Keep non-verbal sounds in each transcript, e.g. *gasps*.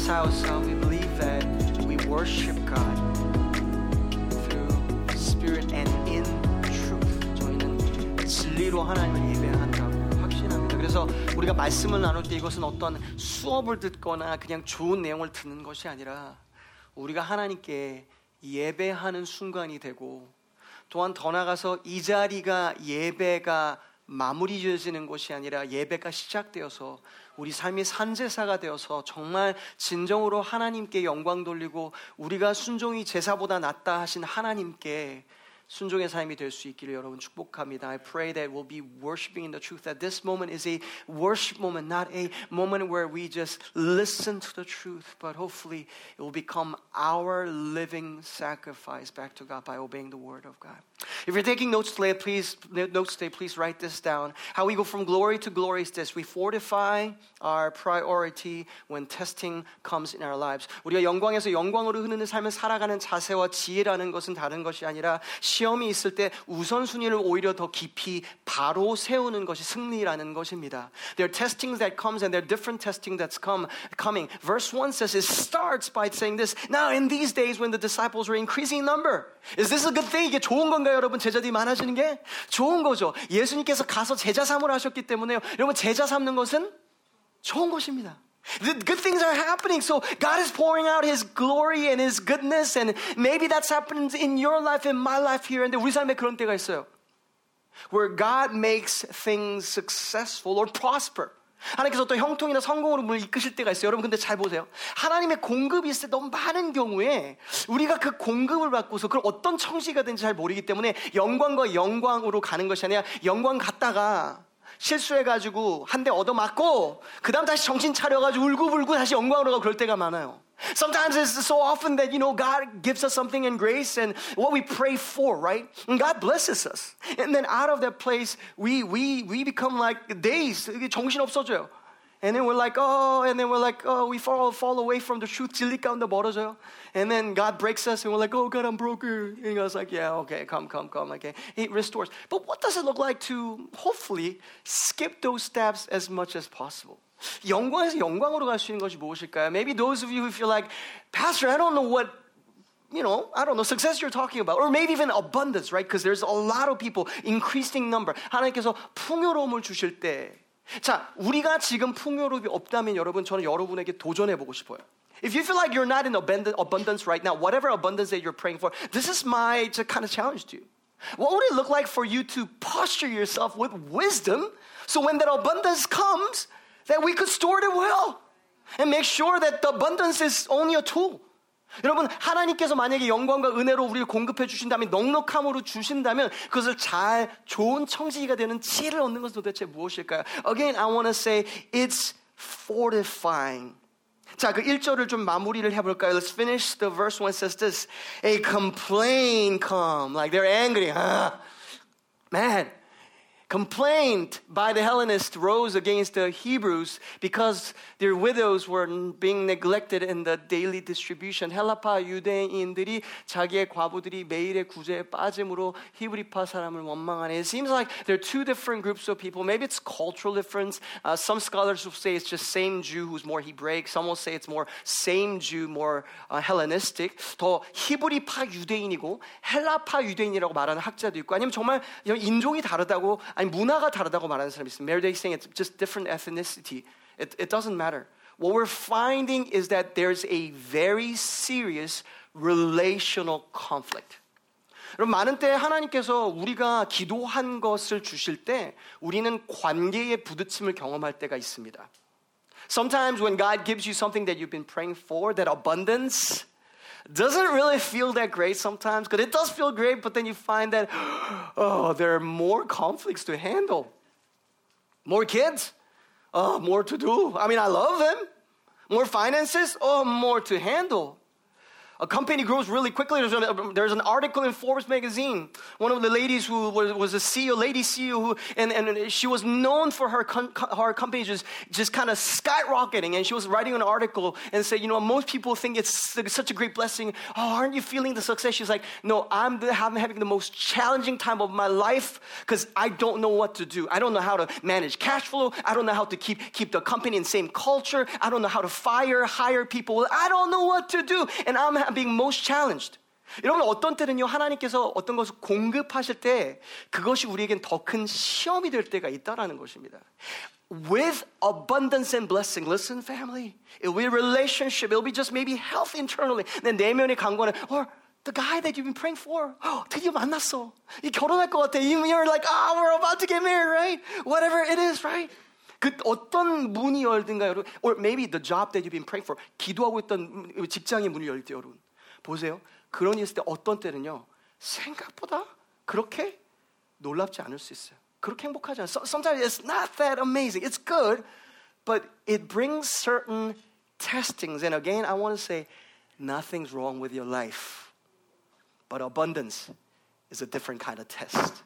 this house, uh, we believe that we worship God through spirit and in truth. 저희는 진리로 하나님을 예배한다고 확신합니다. 그래서 우리가 말씀을 나눌 때 이것은 어떤 수업을 듣거나 그냥 좋은 내용을 듣는 것이 아니라 우리가 하나님께 예배하는 순간이 되고 또한 더 나가서 이 자리가 예배가 마무리 지어지는 것이 아니라 예배가 시작되어서 우리 삶이 산제사가 되어서 정말 진정으로 하나님께 영광 돌리고 우리가 순종이 제사보다 낫다 하신 하나님께 순종의 삶이 될 수 있기를 여러분 축복합니다. I pray that we'll be worshiping in the truth that this moment is a worship moment, not a moment where we just listen to the truth, but hopefully it will become our living sacrifice back to God by obeying the word of God. If you're taking notes today, please notes today, please write this down. How we go from glory to glory is this: we fortify our priority when testing comes in our lives. 우리가 영광에서 영광으로 흐르는 삶을 살아가는 자세와 지혜라는 것은 다른 것이 아니라 시험이 있을 때 우선순위를 오히려 더 깊이 바로 세우는 것이 승리라는 것입니다. There are testings that comes and there are different testing that's come coming. Verse 1 says it starts by saying this. Now in these days when the disciples were increasing in number, is this a good thing? 이게 좋은 건가요, 여러분? 제자들이 많아지는 게 좋은 거죠. 예수님께서 가서 제자 삼을 하셨기 때문에요. 여러분 제자 삼는 것은 좋은 것입니다. The good things are happening. So God is pouring out His glory and His goodness, and maybe that's happening in your life, in my life here. 근데 우리 삶에 그런 때가 있어요. Where God makes things successful or prosper. 하나님께서 또 형통이나 성공으로 문을 이끄실 때가 있어요. 여러분 근데 잘 보세요. 하나님의 공급이 있을 때 너무 많은 경우에 우리가 그 공급을 받고서 그걸 어떤 청지가 된지 잘 모르기 때문에 영광과 영광으로 가는 것이 아니라 영광 갔다가 실수해가지고 한 대 얻어맞고 그 다음 다시 정신 차려가지고 울고불고 다시 영광으로 가고 그럴 때가 많아요. Sometimes it's so often that, you know, God gives us something in grace and what we pray for, right? And God blesses us. And then out of that place, we, we, we become like days. 정신 없어져요. And then we're like, oh, and then we're like, oh, we fall, fall away from the truth. 진리 가운데 멀어져요. And then God breaks us and we're like, oh, God, I'm broken. And God's like, yeah, okay, come, come, come. Okay. He restores. But what does it look like to hopefully skip those steps as much as possible? 영광에서 영광으로 갈 수 있는 것이 무엇일까요? Maybe those of you who feel like, Pastor, I don't know what you know, I don't know, success you're talking about. Or maybe even abundance, right? Because there's a lot of people, increasing number. 하나님께서 풍요로움을 주실 때 자, 우리가 지금 풍요로움이 없다면 여러분, 저는 여러분에게 도전해보고 싶어요. If you feel like you're not in abundance right now, whatever abundance that you're praying for, this is my kind of challenge to you. What would it look like for you to posture yourself with wisdom so when that abundance comes, that we could store it well and make sure that the abundance is only a tool? 여러분, 하나님께서 만약에 영광과 은혜로 우리를 공급해 주신다면, 넉넉함으로 주신다면, 그것을 잘, 좋은 청지기가 되는 지혜를 얻는 것은 도대체 무엇일까요? Again, I want to say, it's fortifying. 자, 그 1절을 좀 마무리를 해 볼까요? Let's finish the verse one says this. A complaint come. Like they're angry. Ah, man, complaint by the Hellenists rose against the Hebrews because their widows were being neglected in the daily distribution. 헬라파 유대인들이 자기의 과부들이 매일의 구제에 빠짐으로 히브리파 사람을 원망하네. It seems like there are two different groups of people. Maybe it's cultural difference. Uh, some scholars will say it's just same Jew who's more Hebraic. Some will say it's more same Jew, more uh, Hellenistic. 더 히브리파 유대인이고 헬라파 유대인이라고 말하는 학자도 있고 아니면 정말 인종이 다르다고 아니 문화가 다르다고 말하는 사람이 있습니다. Mary saying it's just different ethnicity. It, it doesn't matter. What we're finding is that there's a very serious relational conflict. 여러분, 많은 때 하나님께서 우리가 기도한 것을 주실 때 우리는 관계의 부딪힘을 경험할 때가 있습니다. Sometimes when God gives you something that you've been praying for, that abundance, doesn't really feel that great sometimes because it does feel great, but then you find that, oh, there are more conflicts to handle. More kids? Oh, more to do. I mean, I love them. More finances? Oh, more to handle. A company grows really quickly. There's, there's, an article in Forbes magazine. One of the ladies who was, was a CEO, lady CEO, who, and, and she was known for her, con, her company just, just kind of skyrocketing. And she was writing an article and said, you know, most people think it's such a great blessing. Oh, aren't you feeling the success? She's like, no, I'm, the, I'm having the most challenging time of my life because I don't know what to do. I don't know how to manage cash flow. I don't know how to keep, keep the company in same culture. I don't know how to fire, hire people. I don't know what to do. And I'm being most challenged. 여러분 어떤 때는요 하나님께서 어떤 것을 공급하실 때 그것이 우리에겐 더 큰 시험이 될 때가 있다라는 것입니다. With abundance and blessing, listen, family. It'll be a relationship. It'll be just maybe health internally. 내 내면의 강건은, or the guy that you've been praying for, oh, 드디어 만났어. 이 결혼할 것 같아. You're like, ah, oh, we're about to get married, right? Whatever it is, right? 그 어떤 문이 열든가 여러분, or maybe the job that you've been praying for, 기도하고 있던 직장의 문이 열릴 때 여러분 보세요. 그런 일 있을 때 어떤 때는요 생각보다 그렇게 놀랍지 않을 수 있어요. 그렇게 행복하지 않아요. Sometimes it's not that amazing. It's good, but it brings certain testings. And again, I want to say, nothing's wrong with your life, but abundance is a different kind of test,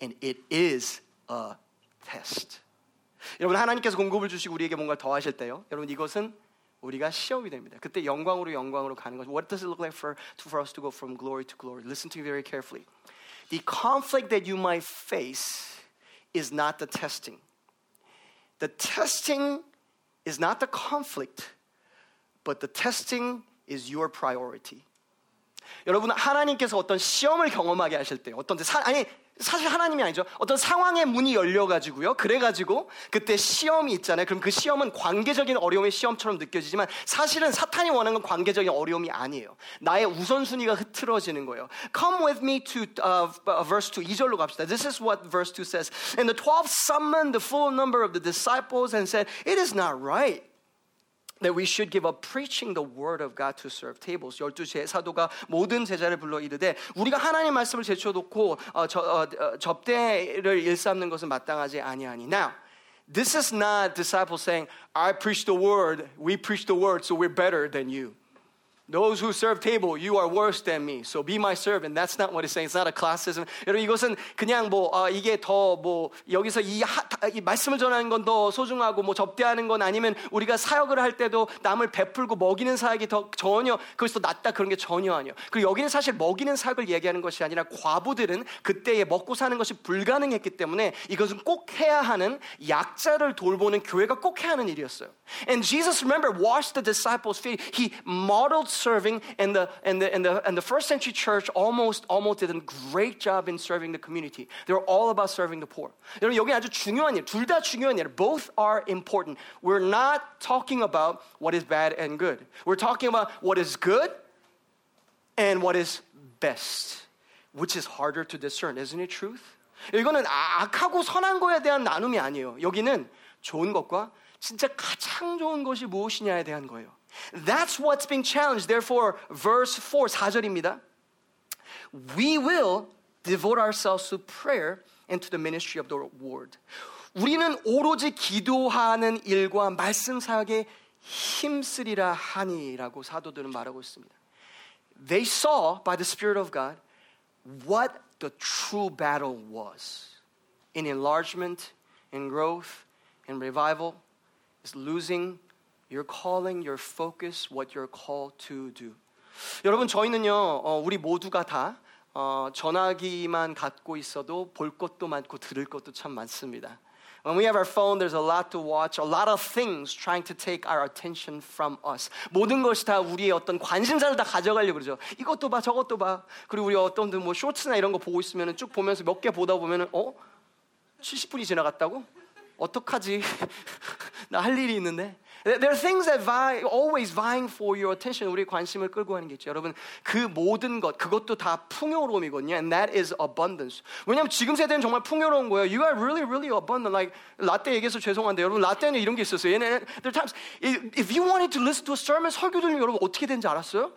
and it is a test. 여러분 하나님께서 공급을 주시고 우리에게 뭔가 더 하실 때요. 여러분 이것은 우리가 시험이 됩니다. 그때 영광으로 영광으로 가는 것. What does it look like for, for us to go from glory to glory? Listen to me very carefully. The conflict that you might face is not the testing. The testing is not the conflict, but the testing is your priority. 여러분 하나님께서 어떤 시험을 경험하게 하실 때 어떤 사, 아니 사실 하나님이 아니죠. 어떤 상황의 문이 열려가지고요. 그래가지고 그때 시험이 있잖아요. 그럼 그 시험은 관계적인 어려움의 시험처럼 느껴지지만 사실은 사탄이 원하는 건 관계적인 어려움이 아니에요. 나의 우선순위가 흐트러지는 거예요. Come with me to uh, verse 2. 2절로 갑시다. This is what verse 2 says. And the 12 summoned the full number of the disciples and said, It is not right that we should give up preaching the word of God to serve tables. 열두 사도가 모든 제자를 불러 이르되 우리가 하나님 말씀을 제쳐놓고 어, 저, 어, 어, 접대를 일삼는 것은 마땅하지 아니하니. Now, this is not disciples saying, I preach the word, we preach the word, so we're better than you. Those who serve table, you are worse than me. So be my servant. That's not what it's saying. It's not a classism. 여러분 이것은 그냥 뭐 어, 이게 더 뭐 여기서 이, 하, 이 말씀을 전하는 건 더 소중하고 뭐 접대하는 건 아니면 우리가 사역을 할 때도 남을 베풀고 먹이는 사역이 더 전혀 그것이 더 낫다 그런 게 전혀 아니에요. 그리고 여기는 사실 먹이는 사역을 얘기하는 것이 아니라 과부들은 그때에 먹고 사는 것이 불가능했기 때문에 이것은 꼭 해야 하는 약자를 돌보는 교회가 꼭 해야 하는 일이었어요. And Jesus remember washed the disciples' feet. He modeled serving, and the, and the, and the, and the first century church almost, almost did a great job in serving the community. They were all about serving the poor. 여러분, 여기 아주 중요한 일, 둘 다 중요한 일. Both are important. We're not talking about what is bad and good. We're talking about what is good and what is best, which is harder to discern. Isn't it truth? 이거는 악하고 선한 거에 대한 나눔이 아니에요. 여기는 좋은 것과 진짜 가장 좋은 것이 무엇이냐에 대한 거예요. That's what's being challenged. Therefore, verse 4, 4절입니다. We will devote ourselves to prayer and to the ministry of the word. 우리는 오로지 기도하는 일과 말씀 사역에 힘쓰리라 하니라고 사도들은 말하고 있습니다. They saw by the Spirit of God what the true battle was in enlargement, in growth, in revival, is losing your calling, your focus, what you're called to do. 여러분 저희는요 어, 우리 모두가 다 어, 전화기만 갖고 있어도 볼 것도 많고 들을 것도 참 많습니다. When we have our phone, there's a lot to watch, a lot of things trying to take our attention from us. 모든 것이 다 우리의 어떤 관심사를 다 가져가려고 그러죠. 이것도 봐, 저것도 봐. 그리고 우리 어떤 뭐 쇼츠나 이런 거 보고 있으면 쭉 보면서 몇 개 보다 보면은 어? 70분이 지나갔다고? 어떡하지? 나 할 일이 있는데. There are things that vie, always vying for your attention. 우리 관심을 끌고 가는 게 있죠. 여러분, 그 모든 것, 그것도 다 풍요로움이거든요. And that is abundance. 왜냐하면 지금 세대는 정말 풍요로운 거예요. You are really, really abundant. Like, 라떼 얘기해서 죄송한데, 여러분, 라떼는 이런 게 있었어요. 얘네, there are times, if you wanted to listen to a sermon, 설교 들으면 여러분 어떻게 되는지 알았어요?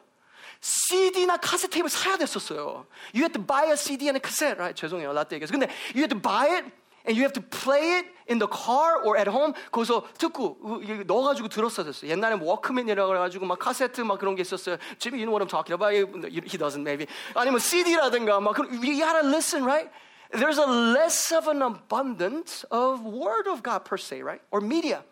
CD나 카세트 테이프를 사야 됐었어요. You had to buy a CD and a cassette, right? 죄송해요, 라떼 얘기해서. 근데 you had to buy it And you have to play it in the car or at home. 거기서 듣고 넣어가지고 들었어야 됐어요. 옛날에 뭐 워크맨이라고 그래가지고 막 카세트 막 그런 게 있었어요. Jimmy, you know what I'm talking about? He doesn't maybe. 아니면 CD라든가 막 그런. You gotta listen, right? There's a less of an abundance of word of God per se, right? Or media.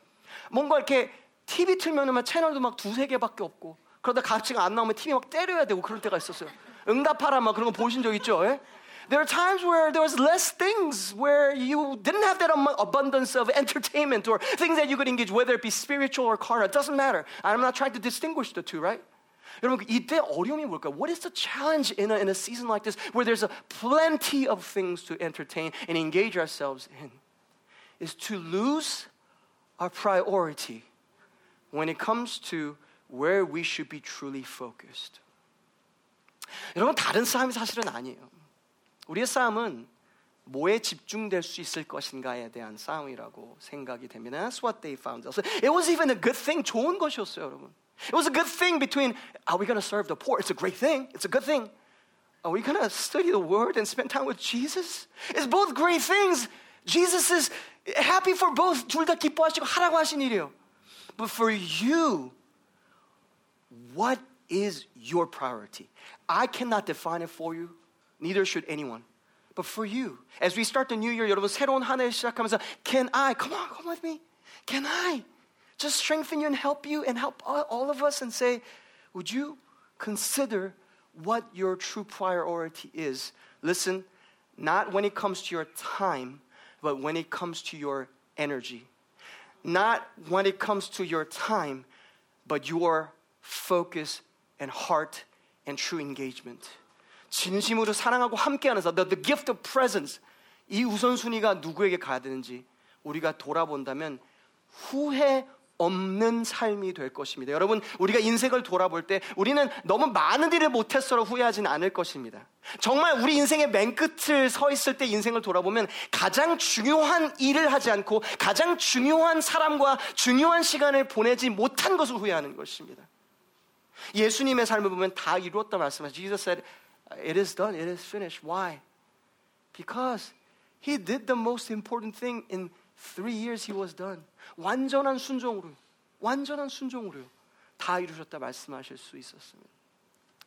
뭔가 이렇게 TV 틀면은 막 채널도 막 두세 개밖에 없고 그러다 가치가 안 나오면 TV 막 때려야 되고 그럴 때가 있었어요. 응답하라 막 그런 거 보신 적 있죠? 예? There are times where there was less things where you didn't have that abundance of entertainment or things that you could engage, whether it be spiritual or carnal. It doesn't matter. I'm not trying to distinguish the two, right? 여러분 이때 어려움이 뭘까요? What is the challenge in a, in a season like this where there's a plenty of things to entertain and engage ourselves in? Is to lose our priority when it comes to where we should be truly focused. 여러분 다른 싸움이 사실은 아니에요. 우리의 싸움은 뭐에 집중될 수 있을 것인가에 대한 싸움이라고 생각이 됩니다. That's what they found. It was even a good thing. 좋은 것이었어요, 여러분. It was a good thing between are we going to serve the poor? It's a great thing. It's a good thing. Are we going to study the word and spend time with Jesus? It's both great things. Jesus is happy for both. 둘 다 기뻐하시고 하라고 하신 일이에요. But for you, what is your priority? I cannot define it for you. Neither should anyone. But for you, as we start the new year, 여러분 새로운 한 해 시작하면서 Can I, come on, come with me. Can I just strengthen you and help you and help all of us and say, would you consider what your true priority is? Listen, not when it comes to your time, but when it comes to your energy. Not when it comes to your time, but your focus and heart and true engagement. 진심으로 사랑하고 함께하는 사, the, the gift of presence. 이 우선순위가 누구에게 가야 되는지 우리가 돌아본다면 후회 없는 삶이 될 것입니다. 여러분, 우리가 인생을 돌아볼 때 우리는 너무 많은 일을 못했어로 후회하지는 않을 것입니다. 정말 우리 인생의 맨 끝을 서 있을 때 인생을 돌아보면 가장 중요한 일을 하지 않고 가장 중요한 사람과 중요한 시간을 보내지 못한 것을 후회하는 것입니다. 예수님의 삶을 보면 다 이루었다 말씀하죠. Jesus said, It is done. It is finished. Why? Because he did the most important thing in three years he was done. 완전한 순종으로, 완전한 순종으로요. 다 이루셨다 말씀하실 수 있었습니다.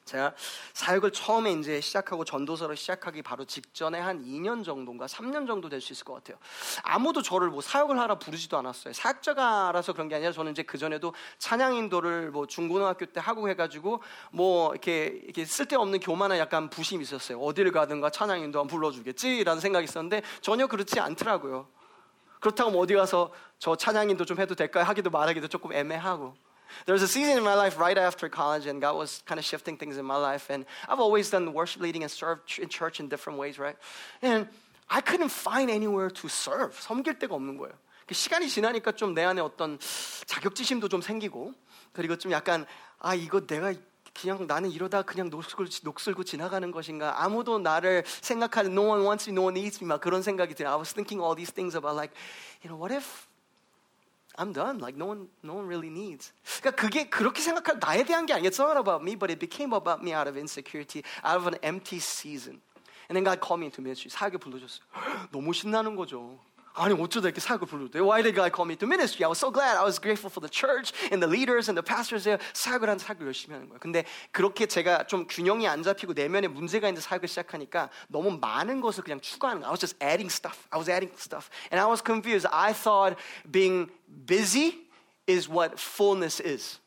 제가 사역을 처음에 이제 시작하고 전도서를 시작하기 바로 직전에 한 2년 정도인가 3년 정도 될 수 있을 것 같아요. 아무도 저를 뭐 사역을 하라 부르지도 않았어요. 사역자가 알아서 그런 게 아니라 저는 이제 그 전에도 찬양 인도를 뭐 중고등학교 때 하고 해가지고 뭐 이렇게 이렇게 쓸데없는 교만한 약간 부심이 있었어요. 어디를 가든가 찬양 인도 한 불러주겠지라는 생각이 있었는데 전혀 그렇지 않더라고요. 그렇다고 뭐 어디 가서 저 찬양 인도 좀 해도 될까요? 하기도 말하기도 조금 애매하고. There was a season in my life right after college, and God was kind of shifting things in my life. And I've always done worship leading and served in church in different ways, right? And I couldn't find anywhere to serve. 섬길 데가 없는 거예요. 시간이 지나니까 좀 내 안에 어떤 자격지심도 좀 생기고, 그리고 좀 약간, 아, 이거 내가 그냥 나는 이러다 그냥 녹슬고, 녹슬고 지나가는 것인가? 아무도 나를 생각하는 no one wants me, no one needs me 막 그런 생각이 들어요. I was thinking all these things about like, you know, what if I'm done. Like no one, no one really needs. 그러니까 그게 그렇게 생각할 나에 대한 게 아니야. It's not about me, but it became about me out of insecurity, out of an empty season. And then God called me into ministry. 사역에 불러줬어요. *gasps* 너무 신나는 거죠. 아니 어쩌다 이렇게 사역을 불러도 Why did God call me to ministry? I was so glad. I was grateful for the church and the leaders and the pastors. 사역을 한 사역을 열심히 하는 거예요. 근데 그렇게 제가 좀 균형이 안 잡히고 내면에 문제가 있는 사역을 시작하니까 너무 많은 것을 그냥 추가하는 거예요. I was just adding stuff. I was adding stuff. And I was confused. I thought being busy is what fullness is.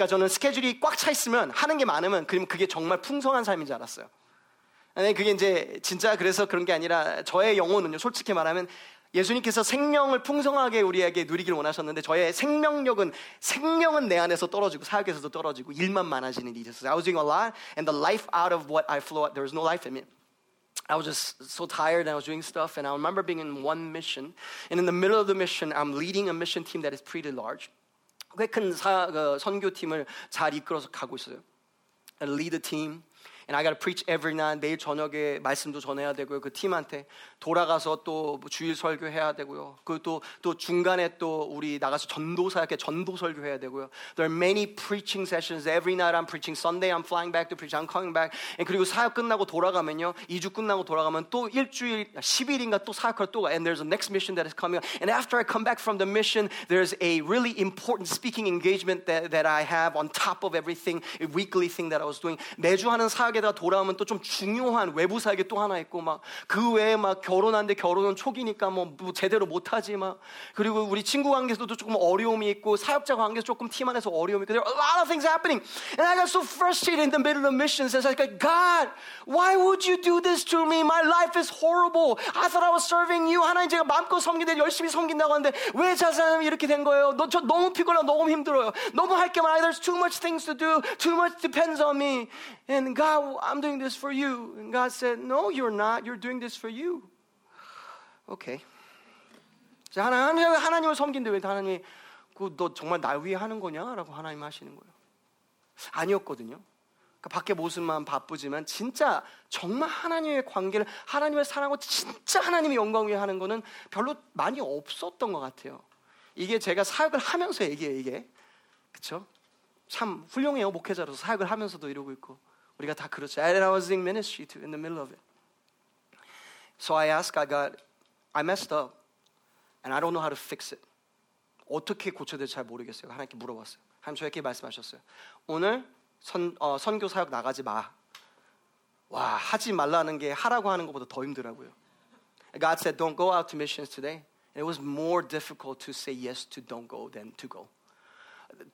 그러니까 저는 스케줄이 꽉 차 있으면 하는 게 많으면 그럼 그게 정말 풍성한 삶인 줄 알았어요. 아니 그게 이제 진짜 그래서 그런 게 아니라 저의 영혼은요 솔직히 말하면 예수님께서 생명을 풍성하게 우리에게 누리기를 원하셨는데 저의 생명력은 생명은 내 안에서 떨어지고 사역에서도 떨어지고 일만 많아지는 일이었어요. I was doing a lot and the life out of what I flow out, there was no life in me. I was just so tired and I was doing stuff and I remember being in one mission and in the middle of the mission I'm leading a mission team that is pretty large. 꽤큰 그 선교팀을 잘 이끌어서 가고 있어요. I lead the team And I got to preach every night. 매일 저녁에 말씀도 전해야 되고요. 그 팀한테 돌아가서 또 주일 설교해야 되고요. 그또 또 중간에 또 우리 나가서 전도사에게 전도 설교해야 되고요. There are many preaching sessions every night. I'm preaching Sunday. I'm flying back to preach. I'm coming back. And 그리고 사역 끝나고 돌아가면요. 2주 끝나고 돌아가면 또 일주일 10일인가 또 사역할 또 and there's a next mission that is coming. And after I come back from the mission, there's a really important speaking engagement that, that I have on top of everything, a weekly thing that I was doing. 매주 하는 사역에 사역에다 돌아오면 또 좀 중요한 외부 사역이 또 하나 있고 막 그 외에 막 결혼한데 결혼은 초기니까 뭐, 뭐 제대로 못하지 막 그리고 우리 친구 관계에서도 조금 어려움이 있고 사역자 관계에서 조금 팀 안에서 어려움이 있고 there are a lot of things happening and I got so frustrated in the middle of missions and I was like God why would you do this to me my life is horrible I thought I was serving you 하나님 제가 마음껏 섬기는데 열심히 섬긴다고 하는데 왜 자사람이 이렇게 된 거예요 너, 저 너무 피곤하고 너무 힘들어요 너무 할 게 많아요 there's too much things to do too much depends on me and God I'm doing this for you. And God said, No, you're not. You're doing this for you. Okay. 자, 하나님, 하나님을 섬긴데 왜 하나님이 그너 정말 날 위해 하는 거냐라고 하나님 하시는 거예요. 아니었거든요. 그러니까 밖에 모습만 바쁘지만 진짜 정말 하나님의 관계를 하나님을 사랑하고 진짜 하나님의 영광 위해 하는 거는 별로 많이 없었던 것 같아요. 이게 제가 사역을 하면서 얘기해요, 이게. 그쵸? 참 훌륭해요, 목회자로서 사역을 하면서도 이러고 있고. 우리가 다 그렇죠. And I was in ministry too, in the middle of it. So I asked God, God, I messed up, and I don't know how to fix it. 어떻게 고쳐야 될지 잘 모르겠어요. 하나님께 물어봤어요. 하나님 저에게 말씀하셨어요. 오늘 선, 어, 선교 사역 나가지 마. 와, 하지 말라는 게 하라고 하는 것보다 더 힘들어고요. God said, don't go out to missions today. And it was more difficult to say yes to don't go than to go.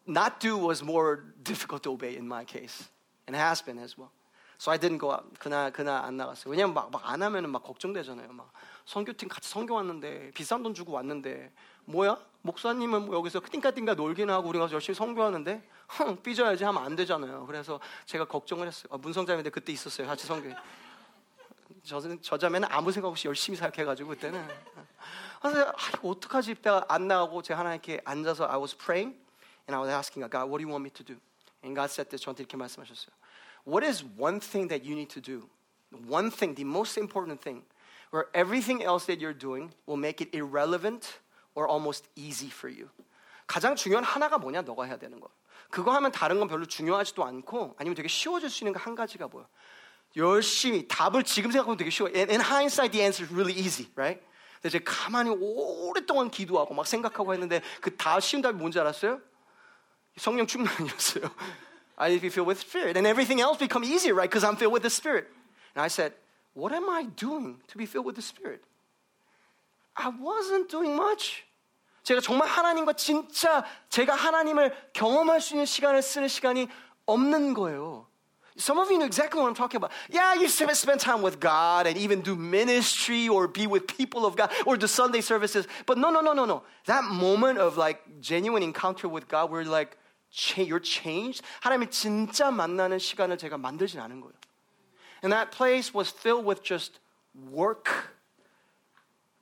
Not do was more difficult to obey in my case. And has been as well. So I didn't go out. 그날 그날 안 나갔어요. 왜냐면 막 막 안 하면은 막 걱정되잖아요. 막 선교팀 같이 선교 왔는데 비싼 돈 주고 왔는데 뭐야? 목사님은 뭐 여기서 띵까띵까 놀기는 하고 우리가 열심히 선교하는데 흥 삐져야지 하면 안 되잖아요. 그래서 제가 걱정을 했어요. 아, 문성자매인데 그때 있었어요. 같이 선교. 저, 저 자매는 아무 생각 없이 열심히 사역해가지고 그때는. 그래서 아, 어떡하지? 이때가 안 나가고 제가 하나님께 앉아서 I was praying and I was asking God, what do you want me to do? And God said this 저한테 이렇게 말씀하셨어요. What is one thing that you need to do? One thing, the most important thing, where everything else that you're doing will make it irrelevant or almost easy for you. 가장 중요한 하나가 뭐냐? 너가 해야 되는 거. 그거 하면 다른 건 별로 중요하지도 않고 아니면 되게 쉬워질 수 있는 거 한 가지가 뭐야? 열심히 답을 지금 생각하면 되게 쉬워. In, in hindsight, the answer is really easy, right? 근데 제가 가만히 오랫동안 기도하고 막 생각하고 했는데 그 다 쉬운 답이 뭔지 알았어요? 성령 충만이었어요. I need to be filled with Spirit. And everything else become easier, right? Because I'm filled with the Spirit. And I said, What am I doing to be filled with the Spirit? I wasn't doing much. 제가 정말 하나님과 진짜 제가 하나님을 경험할 수 있는 시간을 쓰는 시간이 없는 거예요. Some of you know exactly what I'm talking about. Yeah, you spend time with God and even do ministry or be with people of God or do Sunday services. But no, no, no, no, no. That moment of like genuine encounter with God where like you're changed. 하나님을 진짜 만나는 시간을 제가 만들진 않은 거예요. And that place was filled with just work,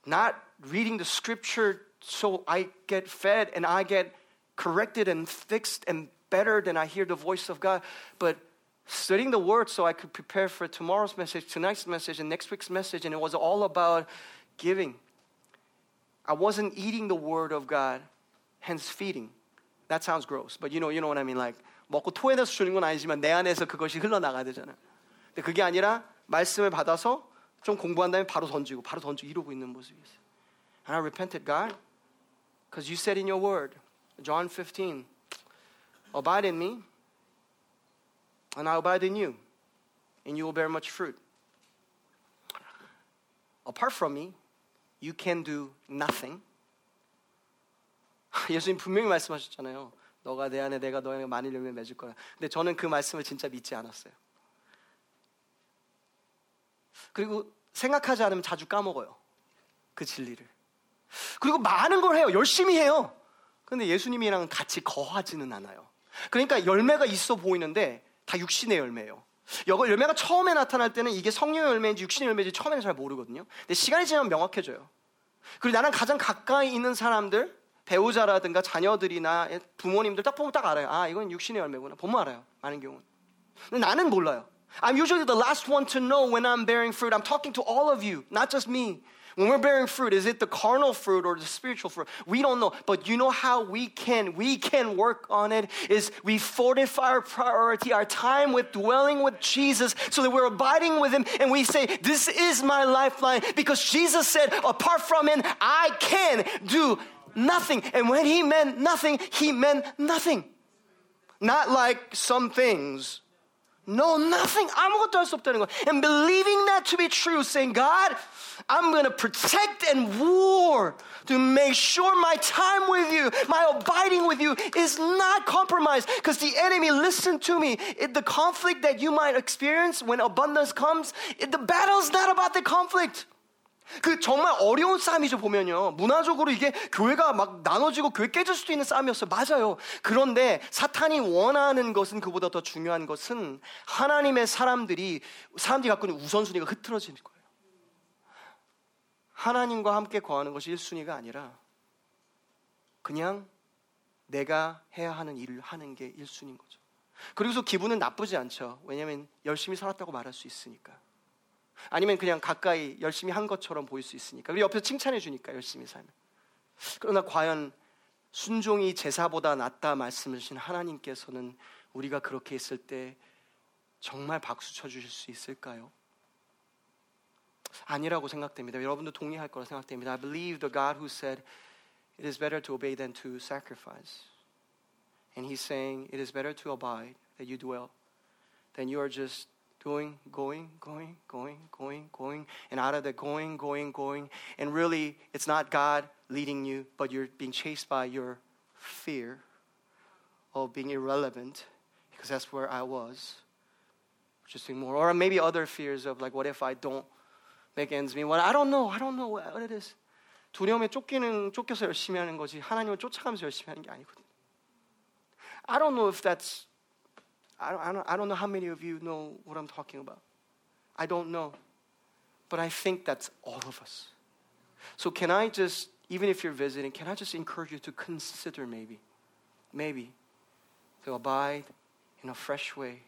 not reading the scripture so I get fed and I get corrected and fixed and better than I hear the voice of God, but studying the word so I could prepare for tomorrow's message, tonight's message, and next week's message. And it was all about giving. I wasn't eating the word of God, hence feeding. That sounds gross, but you know, you know what I mean. Like 먹고 토해내서 주는 건 아니지만 내 안에서 그것이 흘러나가야 되잖아요. 근데 그게 아니라 말씀을 받아서 좀 공부한 다음에 바로 던지고 바로 던지고 이러고 있는 모습이 있어요. And I repented, God, because you said in your word, John 15, abide in me, and I abide in you, and you will bear much fruit. Apart from me, you can do nothing. *laughs* 예수님 분명히 말씀하셨잖아요. 너가 내 안에 내가 너에게 많이 열매 맺을 거야. 근데 저는 그 말씀을 진짜 믿지 않았어요. 그리고 생각하지 않으면 자주 까먹어요. 그 진리를. 그리고 많은 걸 해요. 열심히 해요. 근데 예수님이랑 같이 거하지는 않아요. 그러니까 열매가 있어 보이는데 다 육신의 열매예요. 열매가 처음에 나타날 때는 이게 성령의 열매인지 육신의 열매인지 처음에는 잘 모르거든요. 근데 시간이 지나면 명확해져요. 그리고 나랑 가장 가까이 있는 사람들, 배우자라든가 자녀들이나 부모님들 딱 보면 딱 알아요. 아, 이건 육신의 열매구나. 보면 알아요. 많은 경우는. 근데 나는 몰라요. I'm usually the last one to know when I'm bearing fruit. I'm talking to all of you, not just me. When we're bearing fruit, is it the carnal fruit or the spiritual fruit? We don't know. But you know how we can we can work on it is we fortify our priority, our time with dwelling with Jesus so that we're abiding with him and we say, This is my lifeline. Because Jesus said, apart from him, I can do nothing. And when he meant nothing, he meant nothing. Not like some things. No, nothing. 아무것도 할 수 없다는 거. And believing that to be true, saying, God, I'm going to protect and war to make sure my time with you, my abiding with you is not compromised. Because the enemy, listen to me, it, the conflict that you might experience when abundance comes, it, the battle's not about the conflict. 그 정말 어려운 싸움이죠 보면요 문화적으로 이게 교회가 막 나눠지고 교회 깨질 수도 있는 싸움이었어요 맞아요 그런데 사탄이 원하는 것은 그보다 더 중요한 것은 하나님의 사람들이 사람들이 갖고 있는 우선순위가 흐트러지는 거예요 하나님과 함께 거하는 것이 1순위가 아니라 그냥 내가 해야 하는 일을 하는 게 1순위인 거죠. 그리고서 기분은 나쁘지 않죠. 왜냐하면 열심히 살았다고 말할 수 있으니까. 아니면 그냥 가까이 열심히 한 것처럼 보일 수 있으니까. 그리고 옆에서 칭찬해 주니까 열심히 살면. 그러나 과연 순종이 제사보다 낫다 말씀을 주신 하나님께서는 우리가 그렇게 했을 때 정말 박수 쳐 주실 수 있을까요? 아니라고 생각됩니다. 여러분도 동의할 거라 생각됩니다. I believe the God who said it is better to obey than to sacrifice. And he's saying it is better to abide that you dwell than you are just going, going, going, going, going, going, and out of the going, going, going. And really, it's not God leading you, but you're being chased by your fear of being irrelevant, because that's where I was. Just doing more. Or maybe other fears of like, what if I don't make ends meet? What I don't know. I don't know what it is. 두려움에 쫓기는 쫓겨서 열심히 하는 거지 하나님을 쫓아가면서 열심히 하는 게 아니거든. I don't know if that's I don't, I don't, I don't know how many of you know what I'm talking about. I don't know. But I think that's all of us. So can I just even if you're visiting, can I just encourage you to consider maybe maybe to abide in a fresh way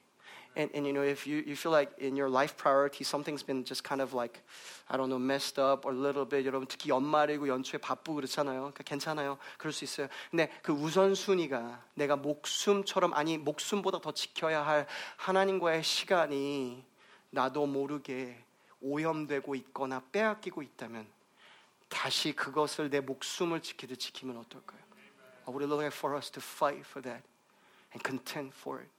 and, and you know, if you, you feel like in your life priority something's been just kind of like, I don't know, messed up or a little bit, 여러분 특히 연말이고 연초에 바쁘고 그렇잖아요. 그러니까 괜찮아요. 그럴 수 있어요. 근데 그 우선순위가 내가 목숨처럼, 아니, 목숨보다 더 지켜야 할 하나님과의 시간이 나도 모르게 오염되고 있거나 빼앗기고 있다면 다시 그것을 내 목숨을 지키듯 지키면 어떨까요? I would look for us to fight for that and contend for it.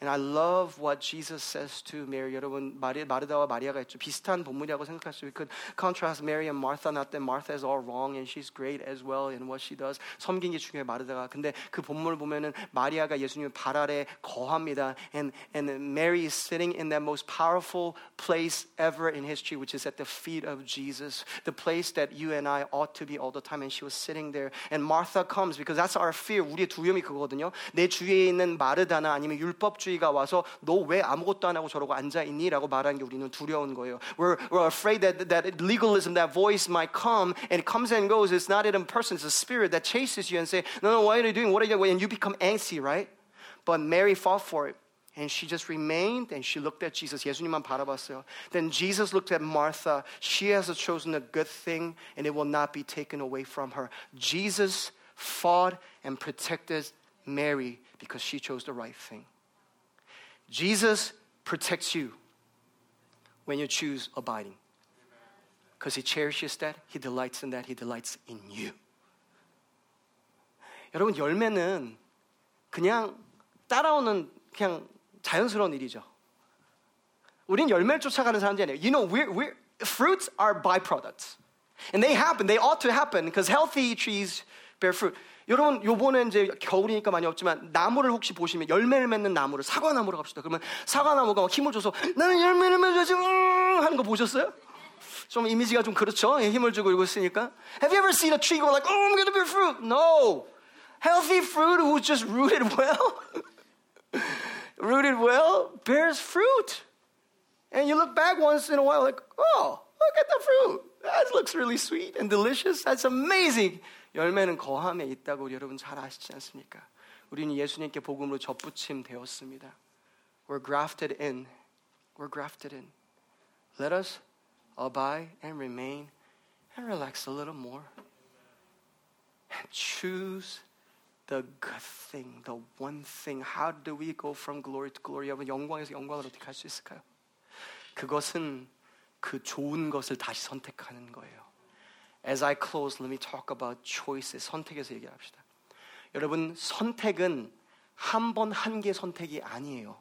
And I love what Jesus says to Mary. 여러분 마리, 마르다와 마리아가 있죠. 비슷한 본문이라고 생각할 수. We could contrast Mary and Martha. Not that Martha is all wrong and she's great as well in what she does. 섬긴 게 중요해 마르다가. 근데 그 본문을 보면은 마리아가 예수님 발 아래 거합니다. And and Mary is sitting in that most powerful place ever in history, which is at the feet of Jesus, the place that you and I ought to be all the time. And she was sitting there. And Martha comes because that's our fear. 우리의 두려움이 그거거든요. 내 주위에 있는 마르다나 아니면 율법 민주주의가 와서 너 왜 아무것도 안 하고 저러고 앉아 있니라고 말하는 게 우리는 두려운 거예요. We're, we're afraid that, that legalism, that voice might come and it comes and goes. It's not in person, it's a spirit that chases you and say, no, no, what are you doing? What are you doing? And you become angsty, right? But Mary fought for it. And she just remained and she looked at Jesus. 예수님만 바라봤어요. Then Jesus looked at Martha. She has chosen a good thing and it will not be taken away from her. Jesus fought and protected Mary because she chose the right thing. Jesus protects you when you choose abiding. Because he cherishes that, he delights in that, he delights in you. 여러분, 열매는 그냥 따라오는 그냥 자연스러운 일이죠. 우린 열매를 쫓아가는 사람들이 아니에요. You know, we're, we're, fruits are byproducts. And they happen, they ought to happen, because healthy trees bear fruit. 여러분 요번에 이제 겨울이니까 많이 없지만 나무를 혹시 보시면 열매를 맺는 나무를 사과나무로 갑시다. 그러면 사과나무가 막 힘을 줘서 나는 열매를 맺어야지 음 하는 거 보셨어요? 좀 이미지가 좀 그렇죠? 힘을 주고 이러고 있으니까. Have you ever seen a tree go like, oh, I'm to bear fruit? No. Healthy fruit who's just rooted well, rooted well, bears fruit. And you look back once in a while like, oh, look at the fruit. That looks really sweet and delicious. That's amazing. 열매는 거함에 있다고 여러분 잘 아시지 않습니까? 우리는 예수님께 복음으로 접붙임 되었습니다. We're grafted in We're grafted in. Let us abide and remain and relax a little more and choose the good thing, the one thing. How do we go from glory to glory? 여러분 영광에서 영광으로 어떻게 할 수 있을까요? 그것은 그 좋은 것을 다시 선택하는 거예요. As I close, let me talk about choices. 선택에서 얘기합시다. 여러분 선택은 한 번 한 개 선택이 아니에요.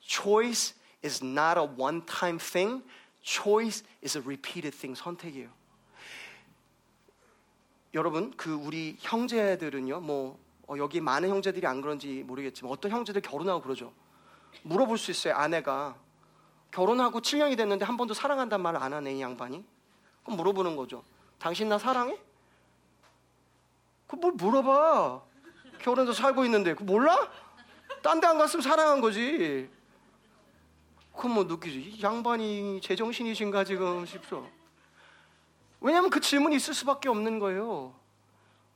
Choice is not a one-time thing. Choice is a repeated thing. 선택이에요. 여러분 그 우리 형제들은요 뭐 어, 여기 많은 형제들이 안 그런지 모르겠지만 어떤 형제들 결혼하고 그러죠 물어볼 수 있어요 아내가 결혼하고 7년이 됐는데 한 번도 사랑한다는 말을 안 하네 이 양반이 그럼 물어보는 거죠 당신 나 사랑해? 그 뭘 물어봐 결혼해서 살고 있는데 그 몰라? 딴 데 안 갔으면 사랑한 거지 그럼 뭐 느끼지 이 양반이 제정신이신가 지금 싶죠 왜냐하면 그 질문이 있을 수밖에 없는 거예요.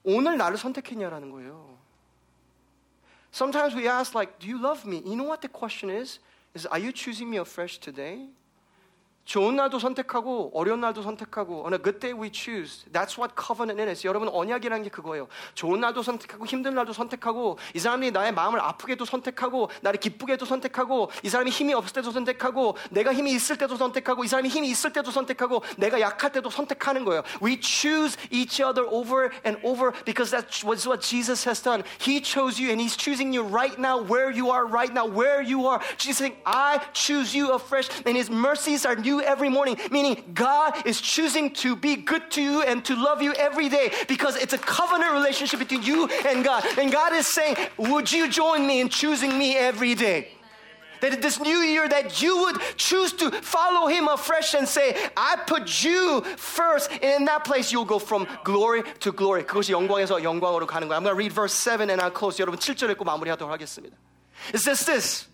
오늘 나를 선택했냐라는 거예요. Sometimes we ask like, do you love me? You know what the question is? Is are you choosing me afresh today? 좋은 날도 선택하고 어려운 날도 선택하고 on a good day we choose. That's what covenant is. 여러분 언약이라는 게 그거예요. 좋은 날도 선택하고 힘든 날도 선택하고 이 사람이 나의 마음을 아프게도 선택하고 나를 기쁘게도 선택하고 이 사람이 힘이 없을 때도 선택하고 내가 힘이 있을 때도 선택하고 이 사람이 힘이 있을 때도 선택하고 내가 약할 때도 선택하는 거예요. We choose each other over and over because that's what Jesus has done. He chose you and he's choosing you right now where you are right now where you are. Jesus saying I choose you afresh and his mercies are new you every morning, meaning God is choosing to be good to you and to love you every day because it's a covenant relationship between you and God. And God is saying, Would you join me in choosing me every day? that this new year that you would choose to follow him afresh and say I put you first and in that place you'll go from glory to glory 그것이 영광에서 영광으로 가는 거야 I'm going to read verse 7 and I'll close 여러분 7절 읽고 마무리하도록 하겠습니다 It says this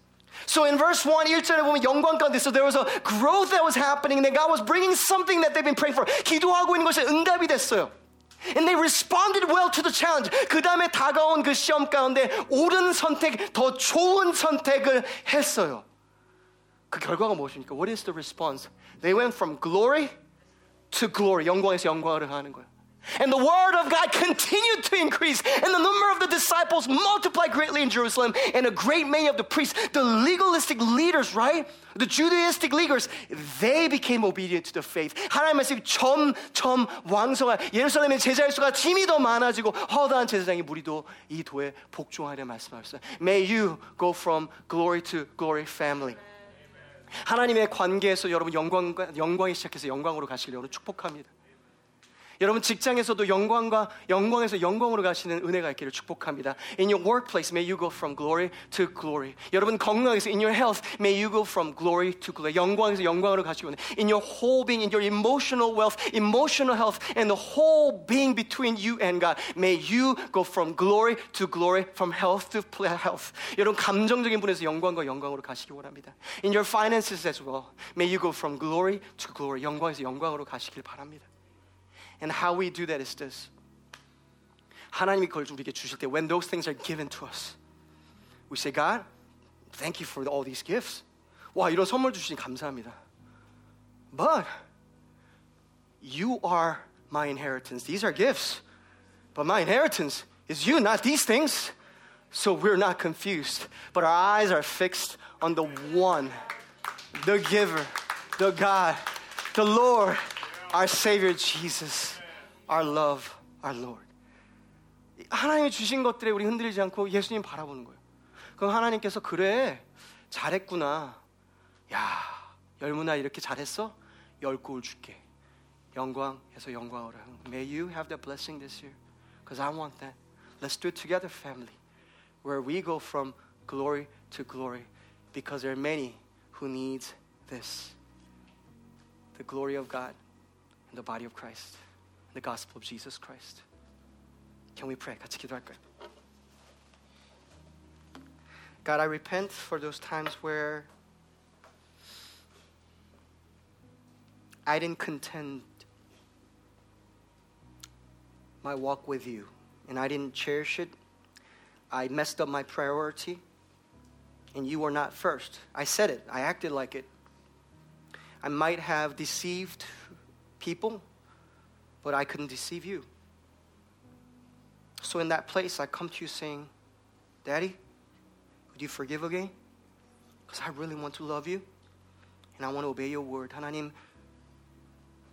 so in verse 1, 1절에 보면 영광 가운데 so there was a growth that was happening and God was bringing something that they've been praying for. 기도하고 있는 것이 응답이 됐어요. And they responded well to the challenge. 그 다음에 다가온 그 시험 가운데 옳은 선택, 더 좋은 선택을 했어요. 그 결과가 무엇입니까? What is the response? They went from glory to glory. 영광에서 영광을 하는 거예요. And the word of God continued to increase, and the number of the disciples multiplied greatly in Jerusalem, and a great many of the priests, the legalistic leaders, right? The Judaistic leaders, they became obedient to the faith. 하나님 말씀이 점점 왕성한 예루살렘의 제자의 수가 힘이 더 많아지고 허다한 제사장의 무리도 이 도에 복종하려 말씀하셨어요. May you go from glory to glory family. 하나님의 관계에서 여러분 영광 영광이 시작해서 영광으로 가시길 여러분 축복합니다. 여러분 직장에서도 영광과 영광에서 영광으로 가시는 은혜가 있기를 축복합니다. In your workplace, may you go from glory to glory. 여러분 건강에서 in your health, may you go from glory to glory. 영광에서 영광으로 가시고 in your whole being, in your emotional wealth, emotional health, and the whole being between you and God, may you go from glory to glory, from health to health. 여러분 감정적인 분에서 영광과 영광으로 가시기 원합니다. In your finances as well, may you go from glory to glory. 영광에서 영광으로 가시길 바랍니다. And how we do that is this. 하나님이 그걸 우리에게 주실 때 when those things are given to us we say God thank you for all these gifts 와 이런 선물 주시니 감사합니다 but you are my inheritance these are gifts but my inheritance is you not these things so we're not confused but our eyes are fixed on the one the giver the God the Lord our Savior Jesus, our love, our Lord. 하나님이 주신 것들에 우리 흔들리지 않고 예수님 바라보는 거예요. 그럼 하나님께서 그래 잘했구나. 야 열무나 이렇게 잘했어? 열 골 줄게. 영광에서 영광으로. May you have the blessing this year, because I want that. Let's do it together, family, where we go from glory to glory, because there are many who need this. The glory of God. in the body of Christ, in the gospel of Jesus Christ. Can we pray? 같이 기도할까요? God, I repent for those times where I didn't contend my walk with you and I didn't cherish it. I messed up my priority and you were not first. I said it, I acted like it, I might have deceived people, but I couldn't deceive you. So in that place, I come to you saying, Daddy, would you forgive again? Because I really want to love you and I want to obey your word. 하나님,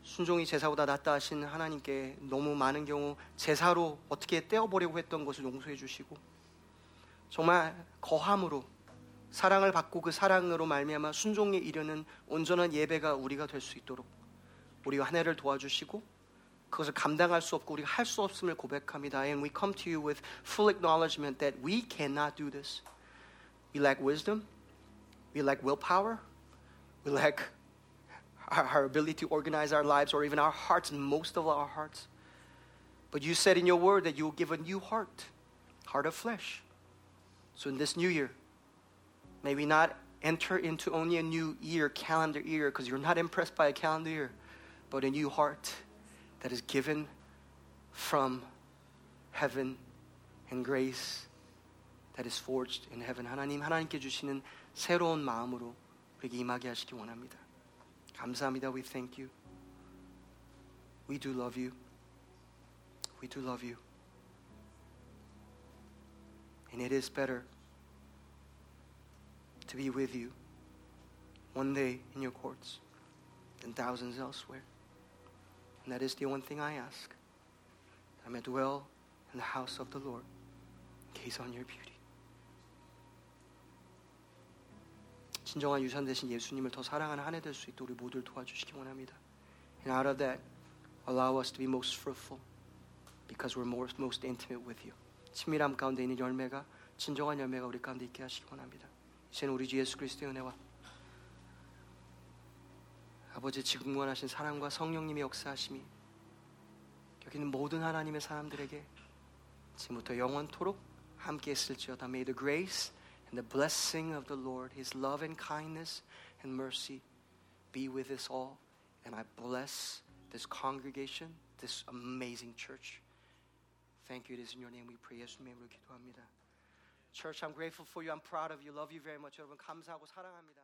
순종이 제사보다 낫다 하신 하나님께 너무 많은 경우 제사로 어떻게 떼어보려고 했던 것을 용서해 주시고 정말 거함으로 사랑을 받고 그 사랑으로 말미암아 순종에 이르는 온전한 예배가 우리가 될 수 있도록 우리가 한 해를 도와주시고 그것을 감당할 수 없고 우리가 할 수 없음을 고백합니다. And we come to you with full acknowledgement that we cannot do this. We lack wisdom. We lack willpower. We lack our, our ability to organize our lives or even our hearts, most of our hearts. But you said in your word that you will give a new heart, heart of flesh. So in this new year, may we not enter into only a new year, calendar year, because you're not impressed by a calendar year, but a new heart that is given from heaven and grace that is forged in heaven. 하나님, 하나님께 주시는 새로운 마음으로 우리에게 임하게 하시기 원합니다. 감사합니다. We thank you. We do love you. We do love you. And it is better to be with you one day in your courts than thousands elsewhere. And that is the one thing I ask. I may dwell in the house of the Lord, gaze on your beauty. 진정한 유산 대신 예수님을 더 사랑하는 한 해 될 수 있도록 우리 모두를 도와주시기 원합니다. And out of that, allow us to be most fruitful because we're most, most intimate with you. 친밀함 가운데 있는 열매가 진정한 열매가 우리 가운데 있게 하시기 원합니다. 이제는 우리 주 예수 그리스도의 은혜와 아버지 지금 원하신 사랑과 성령님의 역사하심이 여기 있는 모든 하나님의 사람들에게 지금부터 영원토록 함께 있을지어다. May the grace and the blessing of the Lord, His love and kindness and mercy be with us all. And I bless this congregation, this amazing church. Thank you. It is in your name we pray. 예수님의 이름으로 기도합니다. Church, I'm grateful for you. I'm proud of you. Love you very much. 여러분 감사하고 사랑합니다.